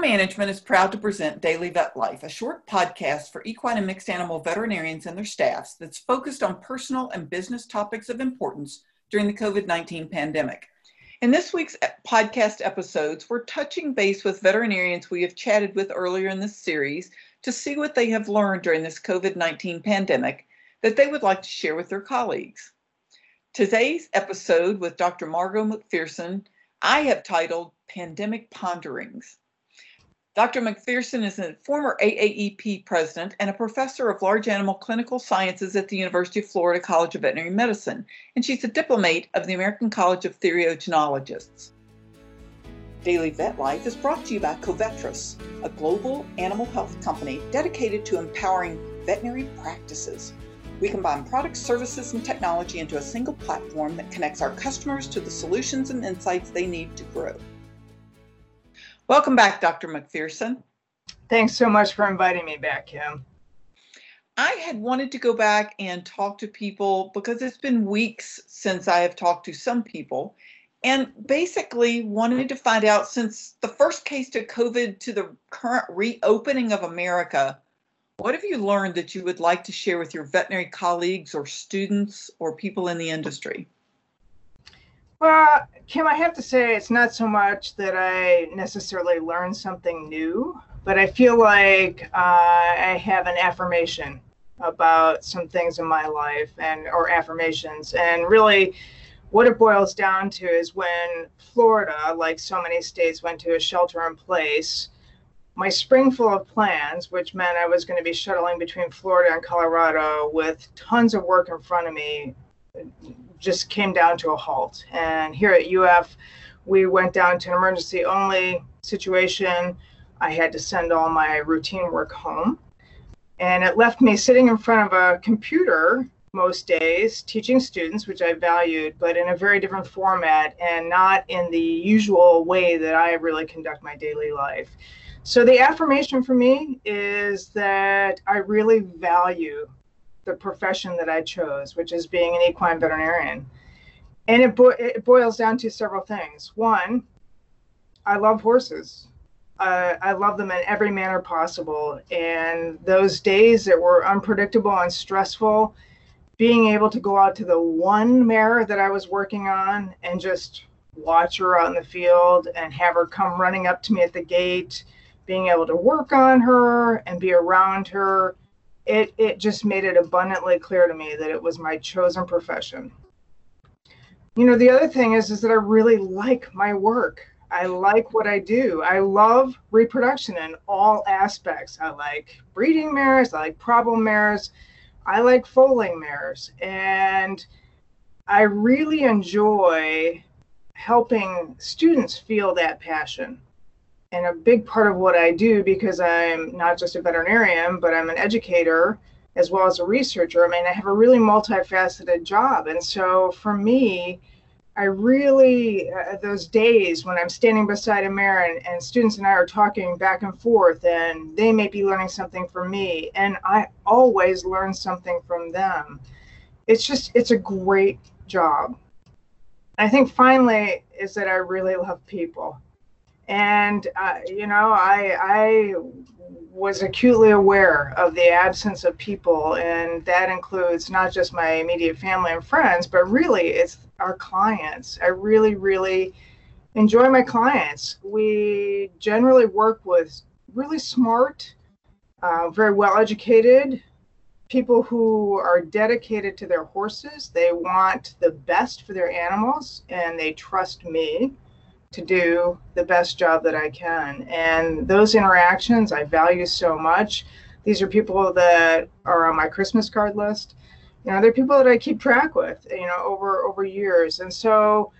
Management is proud to present Daily Vet Life, a short podcast for equine and mixed animal veterinarians and their staffs that's focused on personal and business topics of importance during the COVID 19 pandemic. In this week's podcast episodes, we're touching base with veterinarians we have chatted with earlier in this series to see what they have learned during this COVID 19 pandemic that they would like to share with their colleagues. Today's episode with Dr. Margo Macpherson, I have titled Pandemic Ponderings. Dr. Macpherson is a former AAEP president and a professor of large animal clinical sciences at the University of Florida College of Veterinary Medicine, and she's a diplomate of the American College of Theriogenologists. Daily Vet Life is brought to you by Covetrus, a global animal health company dedicated to empowering veterinary practices. We combine products, services, and technology into a single platform that connects our customers to the solutions and insights they need to grow. Welcome back, Dr. Macpherson. Thanks so much for inviting me back, Kim. I had wanted to go back and talk to people because it's been weeks since I have talked to some people and basically wanted to find out since the first case to COVID to the current reopening of America, what have you learned that you would like to share with your veterinary colleagues or students or people in the industry? Well, Kim, I have to say it's not so much that I necessarily learned something new, but I feel like uh, I have an affirmation about some things in my life and or affirmations. And really what it boils down to is when Florida, like so many states, went to a shelter in place, my spring full of plans, which meant I was going to be shuttling between Florida and Colorado with tons of work in front of me, just came down to a halt. And here at UF, we went down to an emergency only situation. I had to send all my routine work home. And it left me sitting in front of a computer most days teaching students, which I valued, but in a very different format and not in the usual way that I really conduct my daily life. So the affirmation for me is that I really value the profession that I chose, which is being an equine veterinarian. And it, bo- it boils down to several things. One, I love horses. Uh, I love them in every manner possible. And those days that were unpredictable and stressful, being able to go out to the one mare that I was working on and just watch her out in the field and have her come running up to me at the gate, being able to work on her and be around her it it just made it abundantly clear to me that it was my chosen profession. You know, the other thing is is that I really like my work. I like what I do. I love reproduction in all aspects. I like breeding mares, I like problem mares, I like foaling mares, and I really enjoy helping students feel that passion and a big part of what I do because I'm not just a veterinarian, but I'm an educator as well as a researcher. I mean, I have a really multifaceted job. And so for me, I really, uh, those days when I'm standing beside a mare and, and students and I are talking back and forth, and they may be learning something from me, and I always learn something from them. It's just, it's a great job. I think finally is that I really love people and uh, you know i i was acutely aware of the absence of people and that includes not just my immediate family and friends but really it's our clients. I really really enjoy my clients. We generally work with really smart uh, very well educated people who are dedicated to their horses. They want the best for their animals and they trust me to do the best job that I can. And those interactions I value so much. These are people that are on my Christmas card list. You know, they're people that I keep track with, you know, over over years. And so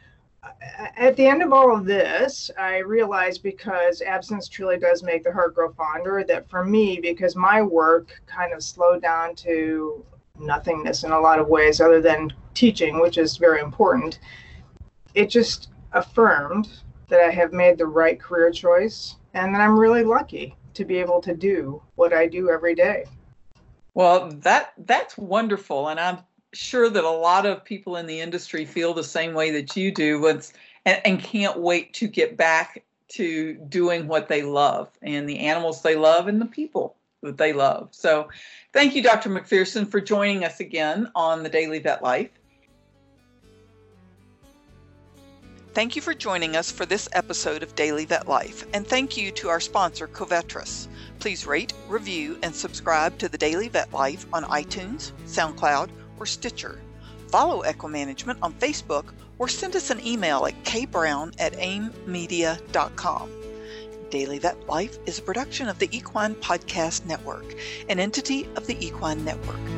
at the end of all of this, I realized because absence truly does make the heart grow fonder, that for me, because my work kind of slowed down to nothingness in a lot of ways, other than teaching, which is very important, it just affirmed that I have made the right career choice and that I'm really lucky to be able to do what I do every day. Well, that that's wonderful and I'm sure that a lot of people in the industry feel the same way that you do and, and can't wait to get back to doing what they love and the animals they love and the people that they love. So, thank you, Dr. Macpherson, for joining us again on the Daily Vet Life. Thank you for joining us for this episode of Daily Vet Life, and thank you to our sponsor, Covetrus. Please rate, review, and subscribe to the Daily Vet Life on iTunes, SoundCloud, or Stitcher. Follow Equimanagement on Facebook or send us an email at kbrown at aimmedia.com. Daily Vet Life is a production of the Equine Podcast Network, an entity of the Equine Network.